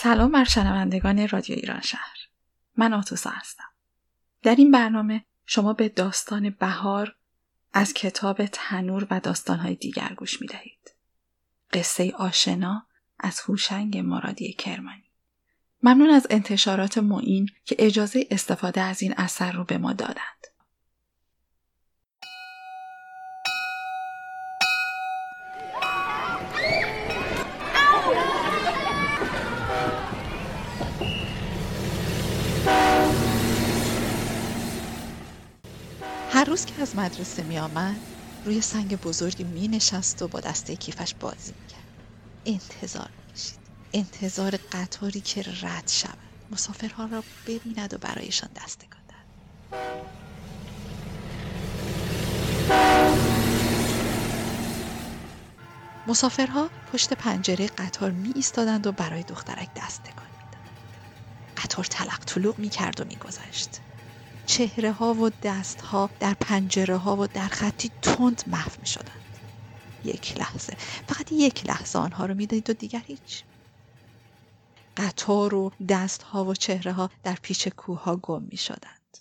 سلام بر شنوندگان رادیو ایران شهر. من آتوسا هستم. در این برنامه شما به داستان بهار از کتاب تنور و داستانهای دیگر گوش می دهید. قصه آشنا از هوشنگ مرادی کرمانی. ممنون از انتشارات معین که اجازه استفاده از این اثر رو به ما دادند. روز که از مدرسه می آمد روی سنگ بزرگی می نشست و با دسته کیفش بازی می کرد. انتظار می انتظار قطاری که رد شود. مسافرها را ببیند و برایشان دست کند. مسافرها پشت پنجره قطار می ایستادند و برای دخترک دست تکان. قطار تلق طلوق می کرد و می گذشت. چهره ها و دست ها در پنجره ها و در خطی تند محو می شدند. یک لحظه فقط یک لحظه آنها رو می‌دید و دیگر هیچ قطار و دست ها و چهره ها در پیچ کوه ها گم می شدند.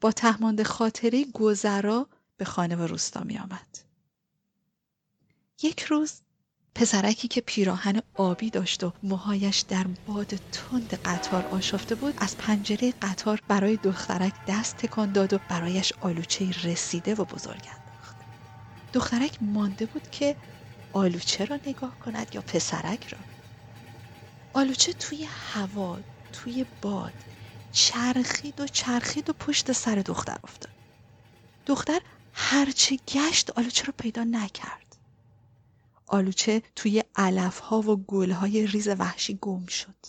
با تهمانده خاطره گذرا به خانه و روستا می آمد. یک روز پسرکی که پیراهن آبی داشت و موهایش در باد تند قطار آشفته بود از پنجره قطار برای دخترک دست تکان داد و برایش آلوچه رسیده و بزرگ انداخت. دخترک مانده بود که آلوچه را نگاه کند یا پسرک را. آلوچه توی هوا توی باد چرخید و چرخید و پشت سر دختر افتاد. دختر هرچه گشت آلوچه را پیدا نکرد. آلوچه توی ها و های ریز وحشی گم شد.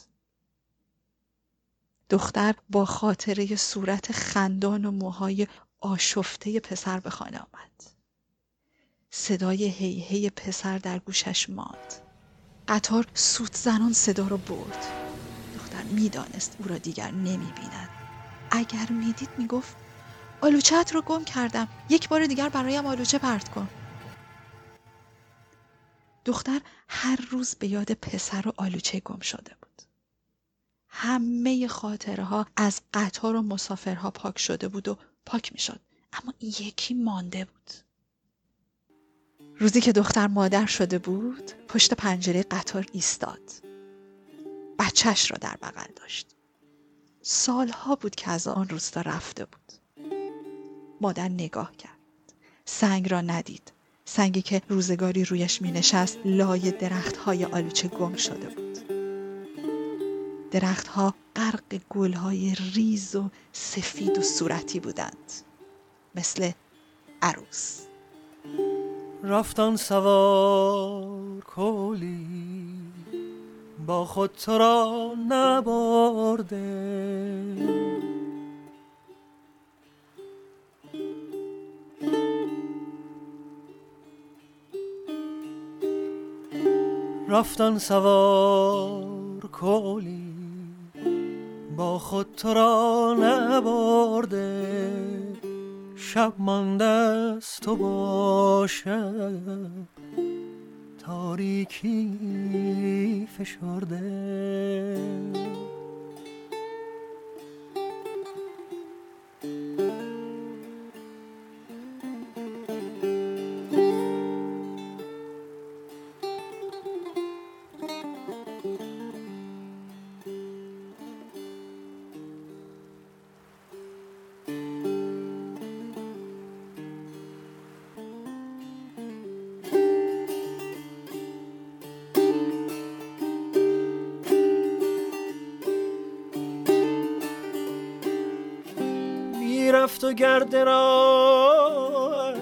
دختر با خاطره صورت خندان و موهای آشفته پسر به خانه آمد. صدای هی هی پسر در گوشش ماند. قطار سوت زنان صدا را برد. دختر می‌دانست او را دیگر نمی بیند. اگر می‌دید می‌گفت آلوچهت رو گم کردم. یک بار دیگر برایم آلوچه پرت کن. دختر هر روز به یاد پسر و آلوچه گم شده بود. همه خاطره ها از قطار و مسافرها پاک شده بود و پاک می شد. اما یکی مانده بود. روزی که دختر مادر شده بود پشت پنجره قطار ایستاد. بچهش را در بغل داشت. سالها بود که از آن روستا رفته بود. مادر نگاه کرد. سنگ را ندید. سنگی که روزگاری رویش می نشست لای درخت های آلوچه گم شده بود. درختها غرق گل های ریز و سفید و صورتی بودند مثل عروس. رفتن سوار کولی با خود تو را نبرده. رفتن سوار کولی با خود تو را نبرده. شب مانده است و باشد تاریکی فشرده. رفت و گرد راش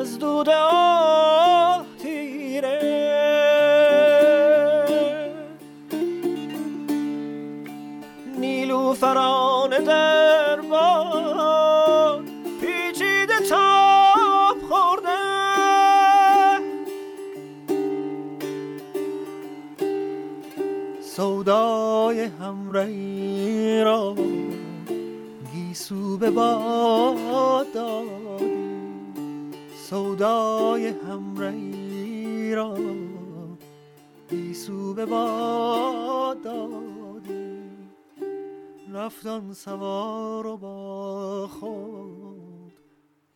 از دود آه تیره نیلو فران در باد پیچیده تاب خورده. سودای همرهی را سو به باد دادی سودای همرهی را گیسو به باد دادی. رفتان سوار و با خود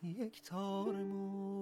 یک تارمون نبرده